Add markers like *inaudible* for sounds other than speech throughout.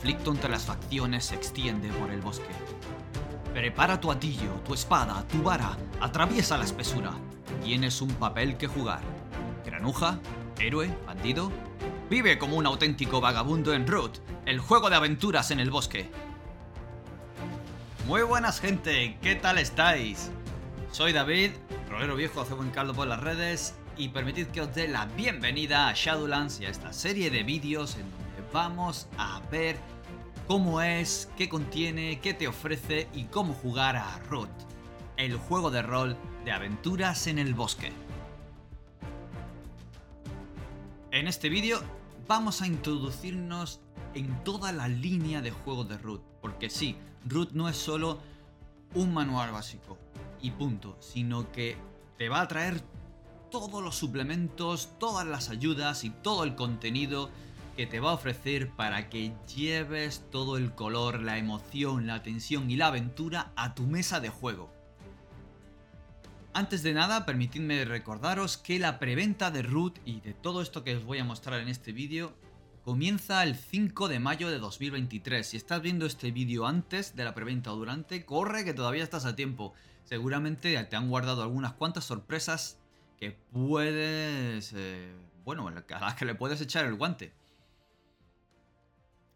conflicto entre las facciones se extiende por el bosque. Prepara tu atillo, tu espada, tu vara, atraviesa la espesura. Tienes un papel que jugar. Granuja, héroe, bandido. Vive como un auténtico vagabundo en Root, el juego de aventuras en el bosque. Muy buenas gente, ¿qué tal estáis? Soy David, rolero viejo, hace buen caldo por las redes y permitid que os dé la bienvenida a Shadowlands y a esta serie de vídeos en donde vamos a ver cómo es, qué contiene, qué te ofrece y cómo jugar a Root, el juego de rol de aventuras en el bosque. En este vídeo vamos a introducirnos en toda la línea de juego de Root, porque sí, Root no es solo un manual básico y punto, sino que te va a traer todos los suplementos, todas las ayudas y todo el contenido que te va a ofrecer para que lleves todo el color, la emoción, la tensión y la aventura a tu mesa de juego. Antes de nada, permitidme recordaros que la preventa de Root y de todo esto que os voy a mostrar en este vídeo comienza el 5 de mayo de 2023. Si estás viendo este vídeo antes de la preventa o durante, corre que todavía estás a tiempo. Seguramente te han guardado algunas cuantas sorpresas que puedes... Eh, bueno, a las que le puedes echar el guante.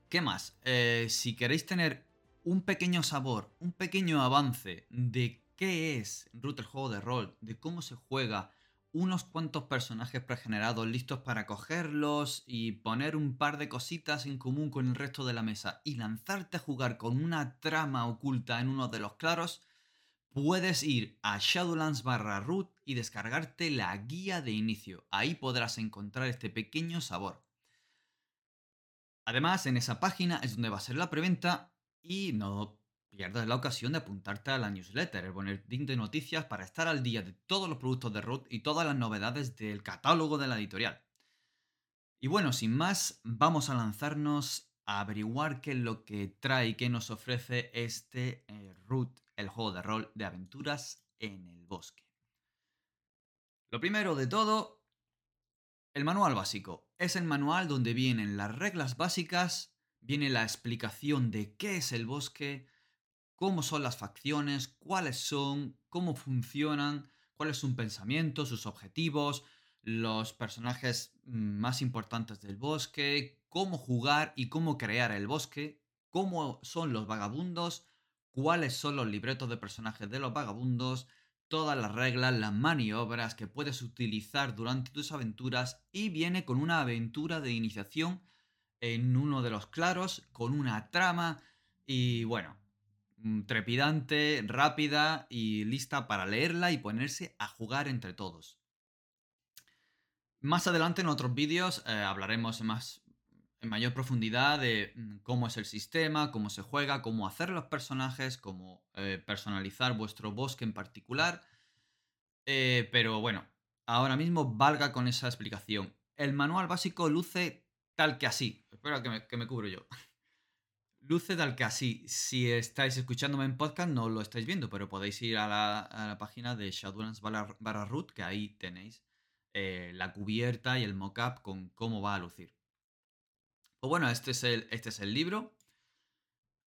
¿Qué más? Eh, si queréis tener un pequeño sabor, un pequeño avance de qué es Root el juego de rol, de cómo se juega, unos cuantos personajes pregenerados listos para cogerlos y poner un par de cositas en común con el resto de la mesa y lanzarte a jugar con una trama oculta en uno de los claros, puedes ir a Shadowlands barra root y descargarte la guía de inicio. Ahí podrás encontrar este pequeño sabor. Además, en esa página es donde va a ser la preventa y no pierdas la ocasión de apuntarte a la newsletter, el boletín de noticias para estar al día de todos los productos de Root y todas las novedades del catálogo de la editorial. Y bueno, sin más, vamos a lanzarnos a averiguar qué es lo que trae y qué nos ofrece este eh, Root el juego de rol de aventuras en el bosque. Lo primero de todo, el manual básico. Es el manual donde vienen las reglas básicas, viene la explicación de qué es el bosque, cómo son las facciones, cuáles son, cómo funcionan, cuál es su pensamiento, sus objetivos, los personajes mm, más importantes del bosque, cómo jugar y cómo crear el bosque, cómo son los vagabundos, cuáles son los libretos de personajes de los vagabundos, todas las reglas, las maniobras que puedes utilizar durante tus aventuras y viene con una aventura de iniciación en uno de los claros, con una trama y bueno, mm, trepidante, rápida y lista para leerla y ponerse a jugar entre todos. Más adelante en otros vídeos eh, hablaremos más en mayor profundidad de mm, cómo es el sistema, cómo se juega, cómo hacer los personajes, cómo eh, personalizar vuestro bosque en particular. Eh, pero bueno, ahora mismo valga con esa explicación. El manual básico luce tal que así. Espera que me, cubro yo. *laughs* luce tal que así. Si estáis escuchándome en podcast no lo estáis viendo, pero podéis ir a la, página de Shadowlands barra root, que ahí tenéis eh, la cubierta y el mockup con cómo va a lucir. Pues bueno, este es el, este es el libro.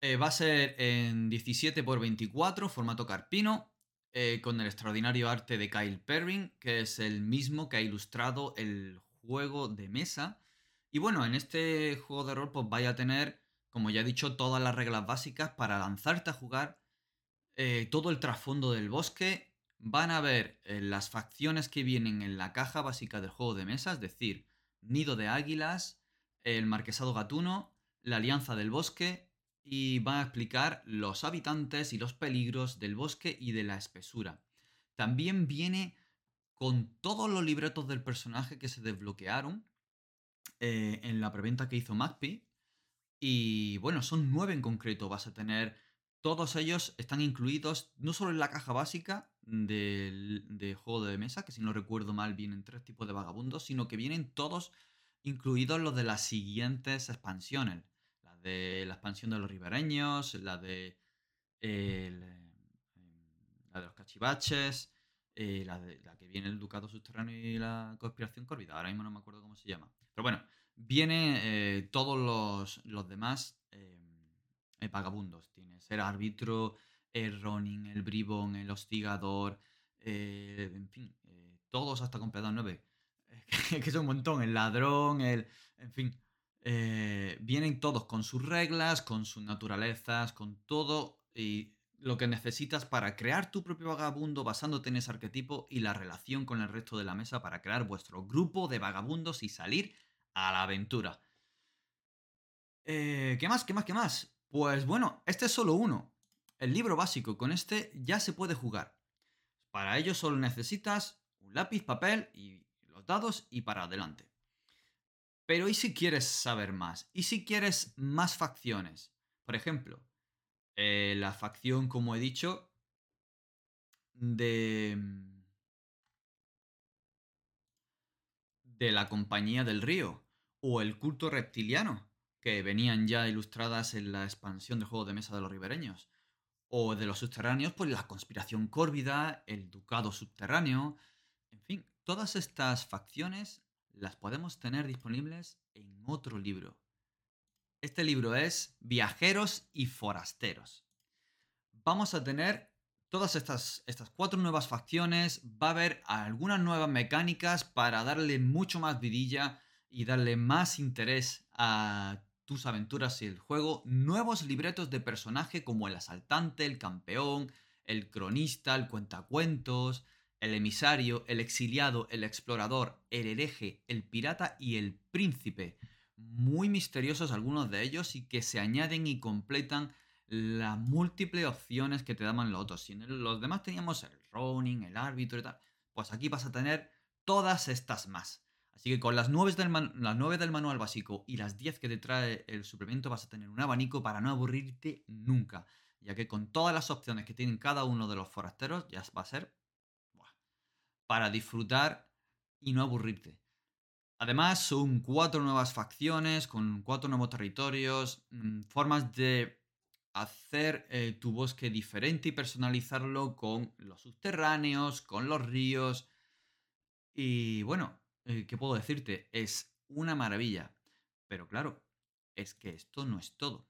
Eh, va a ser en 17 x 24, formato carpino, eh, con el extraordinario arte de Kyle Perrin, que es el mismo que ha ilustrado el juego de mesa. Y bueno, en este juego de rol pues vaya a tener, como ya he dicho, todas las reglas básicas para lanzarte a jugar eh, todo el trasfondo del bosque. Van a ver las facciones que vienen en la caja básica del juego de mesa, es decir, nido de águilas, el Marquesado Gatuno, la Alianza del Bosque y va a explicar los habitantes y los peligros del bosque y de la espesura. También viene con todos los libretos del personaje que se desbloquearon eh, en la preventa que hizo Magpie. Y bueno, son nueve en concreto. Vas a tener. Todos ellos están incluidos no solo en la caja básica del, de juego de mesa, que si no recuerdo mal vienen tres tipos de vagabundos, sino que vienen todos incluidos los de las siguientes expansiones. La de la expansión de los ribereños, la de, em, la de los cachivaches, eh, la, de, la que viene el ducado subterráneo y la conspiración corvida. Ahora mismo no me acuerdo cómo se llama. Pero bueno, vienen eh, todos los, los demás eh, vagabundos. Tienes el árbitro, el Ronin, el bribón, el hostigador, eh, en fin, eh, todos hasta completar nueve. *laughs* que es un montón, el ladrón, el... En fin, eh, vienen todos con sus reglas, con sus naturalezas, con todo y lo que necesitas para crear tu propio vagabundo basándote en ese arquetipo y la relación con el resto de la mesa para crear vuestro grupo de vagabundos y salir a la aventura. ¿Qué más? ¿Qué más? ¿Qué más? Pues bueno, este es solo uno. El libro básico, con este ya se puede jugar. Para ello solo necesitas un lápiz, papel y los dados y para adelante. Pero ¿y si quieres saber más? ¿Y si quieres más facciones? Por ejemplo, eh, la facción, como he dicho, de... de la Compañía del Río o el culto reptiliano, que venían ya ilustradas en la expansión del juego de mesa de los ribereños. O de los subterráneos, pues la conspiración córvida, el ducado subterráneo, en fin, todas estas facciones las podemos tener disponibles en otro libro. Este libro es Viajeros y Forasteros. Vamos a tener todas estas, estas cuatro nuevas facciones, va a haber algunas nuevas mecánicas para darle mucho más vidilla y darle más interés a tus aventuras y el juego, nuevos libretos de personaje como el asaltante, el campeón, el cronista, el cuentacuentos, el emisario, el exiliado, el explorador, el hereje, el pirata y el príncipe. Muy misteriosos algunos de ellos y que se añaden y completan las múltiples opciones que te daban los otros. Si en los demás teníamos el Ronin, el árbitro y tal, pues aquí vas a tener todas estas más. Así que con las 9 del, las del manual básico y las 10 que te trae el suplemento vas a tener un abanico para no aburrirte nunca. Ya que con todas las opciones que tienen cada uno de los forasteros ya va a ser para disfrutar y no aburrirte. Además, son cuatro nuevas facciones con cuatro nuevos territorios, mm, formas de hacer eh, tu bosque diferente y personalizarlo con los subterráneos, con los ríos. Y bueno, eh, ¿qué puedo decirte? Es una maravilla. Pero claro, es que esto no es todo.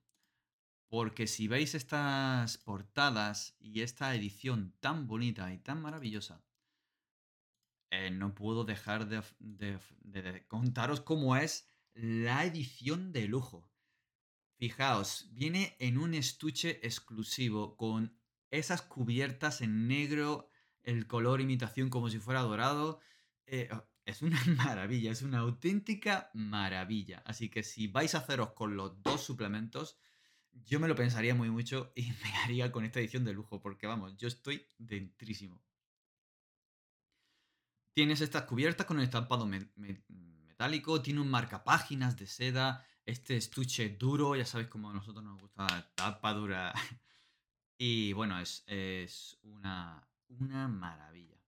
Porque si veis estas portadas y esta edición tan bonita y tan maravillosa, eh, no puedo dejar de, contaros cómo es la edición de lujo. Fijaos, viene en un estuche exclusivo con esas cubiertas en negro, el color imitación como si fuera dorado. Eh, es una *laughs* maravilla, es una auténtica maravilla. Así que si vais a haceros con los dos suplementos, yo me lo pensaría muy mucho y *laughs* me haría con esta edición de lujo, porque vamos, yo estoy dentrísimo. Tienes estas cubiertas con el estampado metálico, tiene un marcapáginas de seda, este estuche duro, ya sabéis cómo a nosotros nos gusta la tapa dura. *laughs* y bueno, es, es una, una maravilla.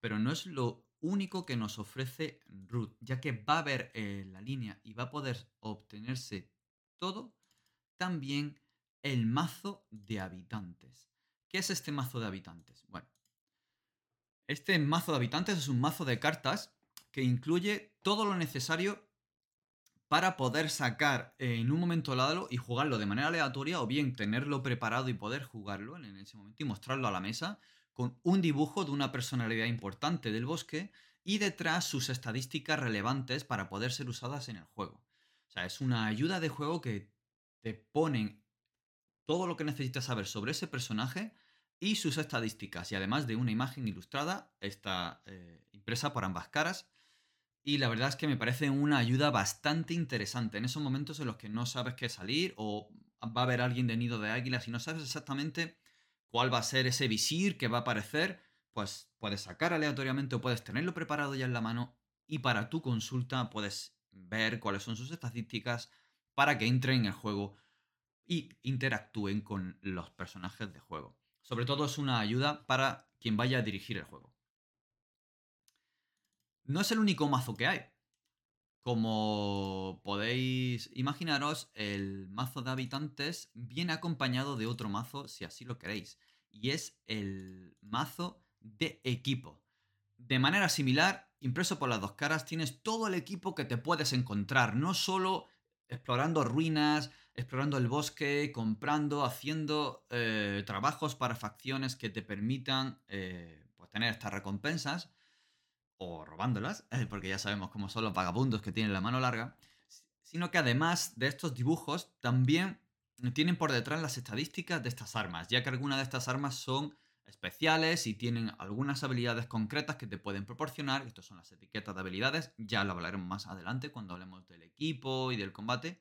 Pero no es lo único que nos ofrece root, ya que va a en eh, la línea y va a poder obtenerse todo, también el mazo de habitantes. ¿Qué es este mazo de habitantes? Bueno, este mazo de habitantes es un mazo de cartas que incluye todo lo necesario para poder sacar en un momento dado y jugarlo de manera aleatoria o bien tenerlo preparado y poder jugarlo en ese momento y mostrarlo a la mesa con un dibujo de una personalidad importante del bosque y detrás sus estadísticas relevantes para poder ser usadas en el juego. O sea, es una ayuda de juego que te ponen todo lo que necesitas saber sobre ese personaje y sus estadísticas, y además de una imagen ilustrada, está eh, impresa por ambas caras. Y la verdad es que me parece una ayuda bastante interesante en esos momentos en los que no sabes qué salir o va a haber alguien de nido de águilas y no sabes exactamente cuál va a ser ese visir que va a aparecer, pues puedes sacar aleatoriamente o puedes tenerlo preparado ya en la mano y para tu consulta puedes ver cuáles son sus estadísticas para que entren en el juego y interactúen con los personajes de juego. Sobre todo es una ayuda para quien vaya a dirigir el juego. No es el único mazo que hay. Como podéis imaginaros, el mazo de habitantes viene acompañado de otro mazo si así lo queréis. Y es el mazo de equipo. De manera similar, impreso por las dos caras, tienes todo el equipo que te puedes encontrar, no solo explorando ruinas, explorando el bosque, comprando, haciendo eh, trabajos para facciones que te permitan eh, pues tener estas recompensas, o robándolas, *laughs* porque ya sabemos cómo son los vagabundos que tienen la mano larga, sino que además de estos dibujos también tienen por detrás las estadísticas de estas armas, ya que algunas de estas armas son especiales y tienen algunas habilidades concretas que te pueden proporcionar. Estas son las etiquetas de habilidades, ya lo hablaremos más adelante cuando hablemos del equipo y del combate.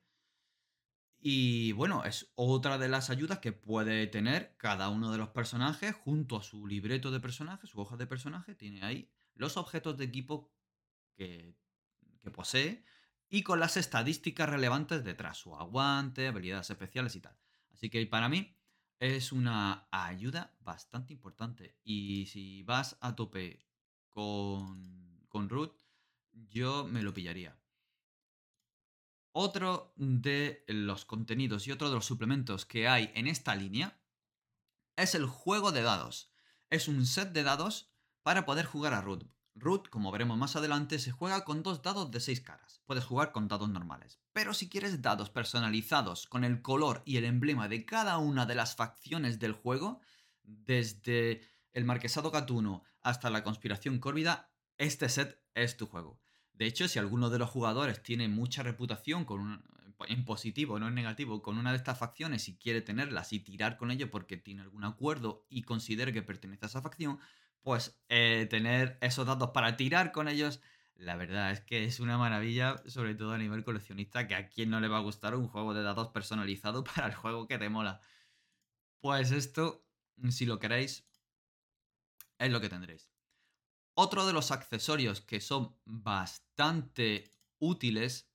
Y bueno, es otra de las ayudas que puede tener cada uno de los personajes junto a su libreto de personaje, su hoja de personaje, tiene ahí los objetos de equipo que, que posee y con las estadísticas relevantes detrás, su aguante, habilidades especiales y tal. Así que para mí es una ayuda bastante importante. Y si vas a tope con, con Root, yo me lo pillaría. Otro de los contenidos y otro de los suplementos que hay en esta línea es el juego de dados. Es un set de dados para poder jugar a Root. Root, como veremos más adelante, se juega con dos dados de seis caras. Puedes jugar con dados normales. Pero si quieres dados personalizados con el color y el emblema de cada una de las facciones del juego, desde el Marquesado Gatuno hasta la Conspiración Córvida, este set es tu juego. De hecho, si alguno de los jugadores tiene mucha reputación con en positivo, no en negativo, con una de estas facciones y quiere tenerlas y tirar con ello porque tiene algún acuerdo y considera que pertenece a esa facción, pues eh, tener esos datos para tirar con ellos, la verdad es que es una maravilla, sobre todo a nivel coleccionista, que a quien no le va a gustar un juego de datos personalizado *laughs* para el juego que te mola. Pues esto, si lo queréis, es lo que tendréis. Otro de los accesorios que son bastante útiles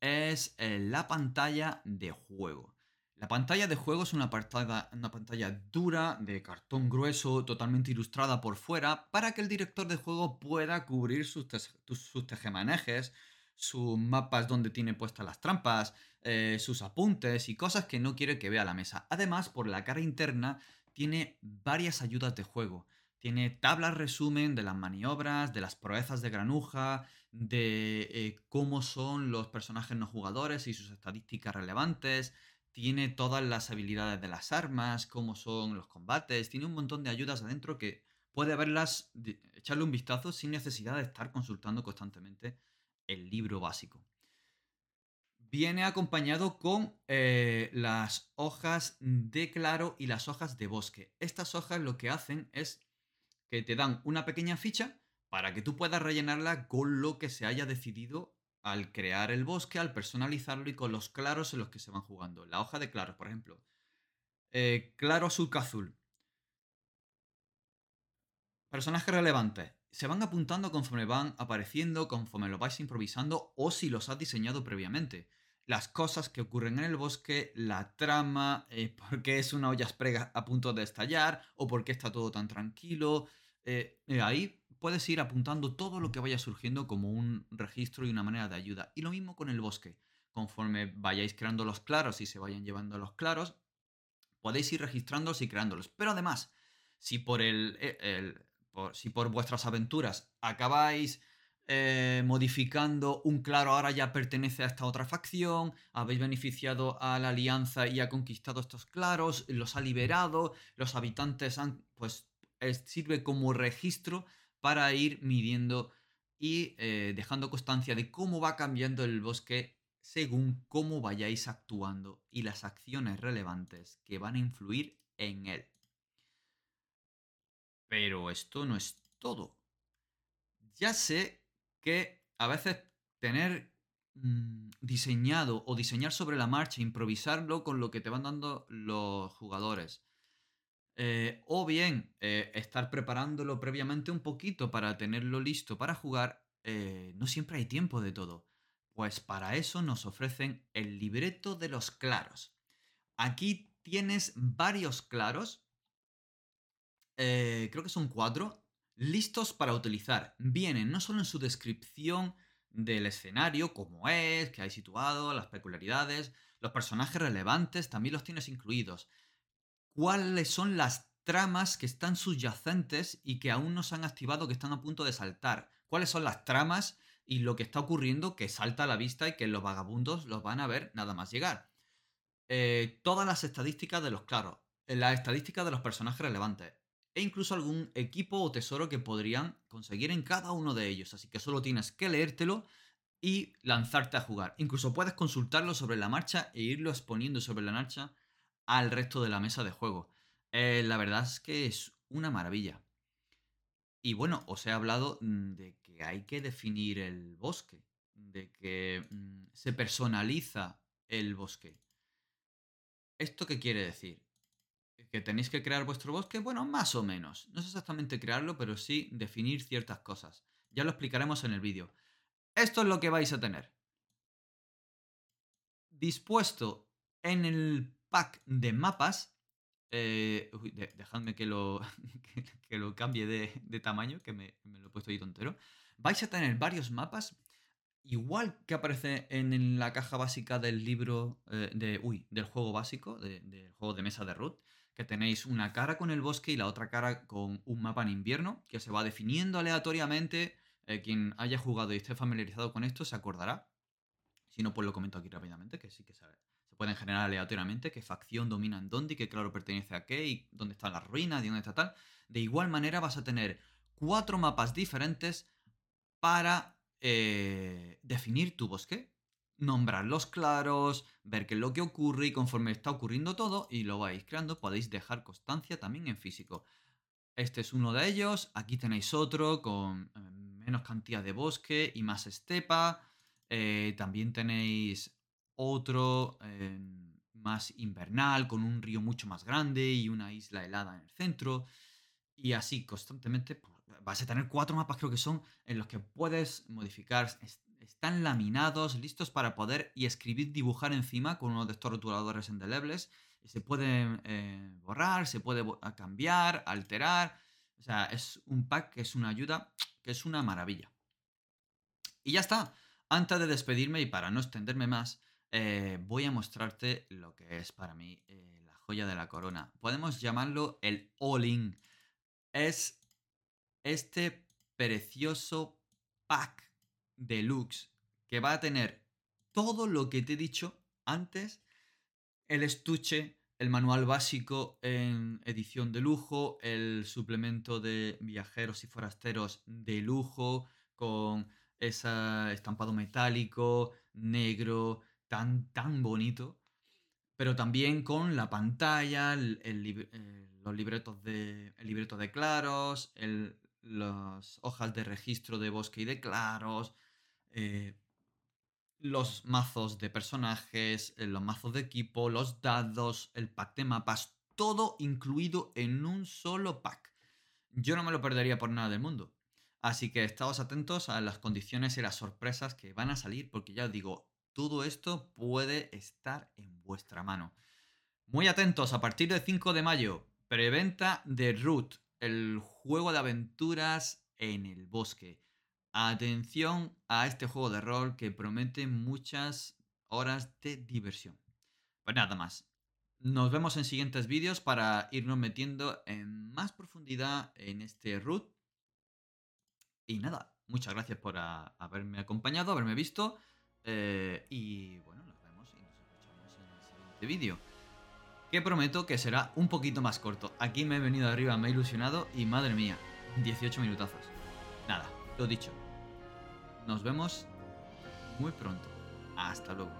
es eh, la pantalla de juego. La pantalla de juego es una pantalla, dura, de cartón grueso, totalmente ilustrada por fuera, para que el director de juego pueda cubrir sus, sus tejemanejes, sus mapas donde tiene puestas las trampas, eh, sus apuntes y cosas que no quiere que vea la mesa. Además, por la cara interna, tiene varias ayudas de juego. Tiene tablas resumen de las maniobras, de las proezas de granuja, de eh, cómo son los personajes no jugadores y sus estadísticas relevantes, tiene todas las habilidades de las armas, cómo son los combates, tiene un montón de ayudas adentro que puede verlas, echarle un vistazo sin necesidad de estar consultando constantemente el libro básico. Viene acompañado con eh, las hojas de claro y las hojas de bosque. Estas hojas lo que hacen es que te dan una pequeña ficha para que tú puedas rellenarla con lo que se haya decidido al crear el bosque, al personalizarlo y con los claros en los que se van jugando. La hoja de claros, por ejemplo. Eh, claro azul azul. Personajes relevantes. Se van apuntando conforme van apareciendo, conforme lo vais improvisando o si los has diseñado previamente. Las cosas que ocurren en el bosque, la trama, eh, *laughs* por qué es una olla esprega a punto de estallar o por qué está todo tan tranquilo. Eh, ahí puedes ir apuntando todo lo que vaya surgiendo como un registro y una manera de ayuda. Y lo mismo con el bosque. Conforme vayáis creando los claros y se vayan llevando los claros, podéis ir registrándolos y creándolos. Pero además, si por, el, eh, si por vuestras aventuras acabáis eh, modificando un claro ahora ya pertenece a esta otra facción, habéis beneficiado a la alianza y ha conquistado estos claros, los ha liberado, los habitantes han, pues sirve como registro para ir midiendo y eh, dejando constancia de cómo va cambiando el bosque según cómo vayáis actuando y las acciones relevantes que van a influir en él. Pero esto no es todo. Ya sé que a veces tener mm, diseñado o diseñar sobre la marcha, improvisarlo con lo que te van dando los jugadores, eh, o bien eh, estar preparándolo previamente un poquito para tenerlo listo para jugar, eh, no siempre hay tiempo de todo. Pues para eso nos ofrecen el libreto de los claros. Aquí tienes varios claros, creo que son cuatro, listos para utilizar. Vienen no solo en su descripción del escenario, como es, que hay situado, las peculiaridades, los personajes relevantes también los tienes incluidos cuáles son las tramas que están subyacentes y que aún no se han activado, que están a punto de saltar. cuáles son las tramas y lo que está ocurriendo que salta a la vista y que los vagabundos los van a ver nada más llegar. Eh, todas las estadísticas de los claros, las estadísticas de los personajes relevantes e incluso algún equipo o tesoro que podrían conseguir en cada uno de ellos. Así que solo tienes que leértelo y lanzarte a jugar. Incluso puedes consultarlo sobre la marcha e irlo exponiendo sobre la marcha al resto de la mesa de juego. Eh, la verdad es que es una maravilla. Y bueno, os he hablado mm, de que hay que definir el bosque, de que mm, se personaliza el bosque. ¿Esto qué quiere decir? ¿Que tenéis que crear vuestro bosque? Bueno, más o menos. No es exactamente crearlo, pero sí definir ciertas cosas. Ya lo explicaremos en el vídeo. Esto es lo que vais a tener. Dispuesto en el pack de mapas. Eh, dejadme que lo, *laughs* que, lo cambie de, tamaño, que me, lo he puesto ahí tontero. Vais a tener varios mapas, igual que aparece en, la caja básica del libro, eh, de, del juego básico, del juego de mesa de Root, que tenéis una cara con el bosque y la otra cara con un mapa en invierno, que se va definiendo aleatoriamente eh, quien haya jugado y esté familiarizado con esto se acordará. Si no, pues lo comento aquí rápidamente, que sí que se, se pueden generar aleatoriamente qué facción domina en dónde y qué claro pertenece a qué y dónde están las ruinas y dónde está tal. De igual manera vas a tener cuatro mapas diferentes para eh, definir tu bosque, nombrar los claros, ver qué es lo que ocurre y conforme está ocurriendo todo y lo vais creando podéis dejar constancia también en físico. Este es uno de ellos, aquí tenéis otro con em, menos cantidad de bosque y más estepa. Eh, también tenéis otro em, más invernal, con un río mucho más grande y una isla helada en el centro. Y así constantemente pues, vas a tener cuatro mapas, creo que son, en los que puedes modificar. Están laminados, listos para poder y escribir, dibujar encima con uno de estos rotuladores indelebles. Se pueden eh, borrar, se puede cambiar, alterar. O sea, es un pack que es una ayuda que es una maravilla. Y ya está. Antes de despedirme y para no extenderme más, eh, voy a mostrarte lo que es para mí eh, la joya de la corona. Podemos llamarlo el all-in. Es este precioso pack deluxe que va a tener todo lo que te he dicho antes. El estuche, el manual básico en edición de lujo, el suplemento de viajeros y forasteros de lujo, con ese estampado metálico, negro, tan, tan bonito, pero también con la pantalla, eh, los libretos de, el libreto de claros, las hojas de registro de bosque y de claros, eh, los mazos de personajes, eh, los mazos de equipo, los dados, el pack de mapas, todo incluido en un solo pack. Yo no me lo perdería por nada del mundo. Así que estaos atentos a las condiciones y las sorpresas que van a salir, porque ya os digo, todo esto puede estar en vuestra mano. Muy atentos, a partir del 5 de mayo, preventa de Root, el juego de aventuras en el bosque. Atención a este juego de rol que promete muchas horas de diversión. Pues nada más. Nos vemos en siguientes vídeos para irnos metiendo en más profundidad en este root. Y nada, muchas gracias por haberme acompañado, haberme visto. Eh, y bueno, nos vemos y nos escuchamos en el siguiente vídeo. Que prometo que será un poquito más corto. Aquí me he venido arriba, me he ilusionado y madre mía, 18 minutazos. Nada, lo dicho. Nos vemos muy pronto. Hasta luego.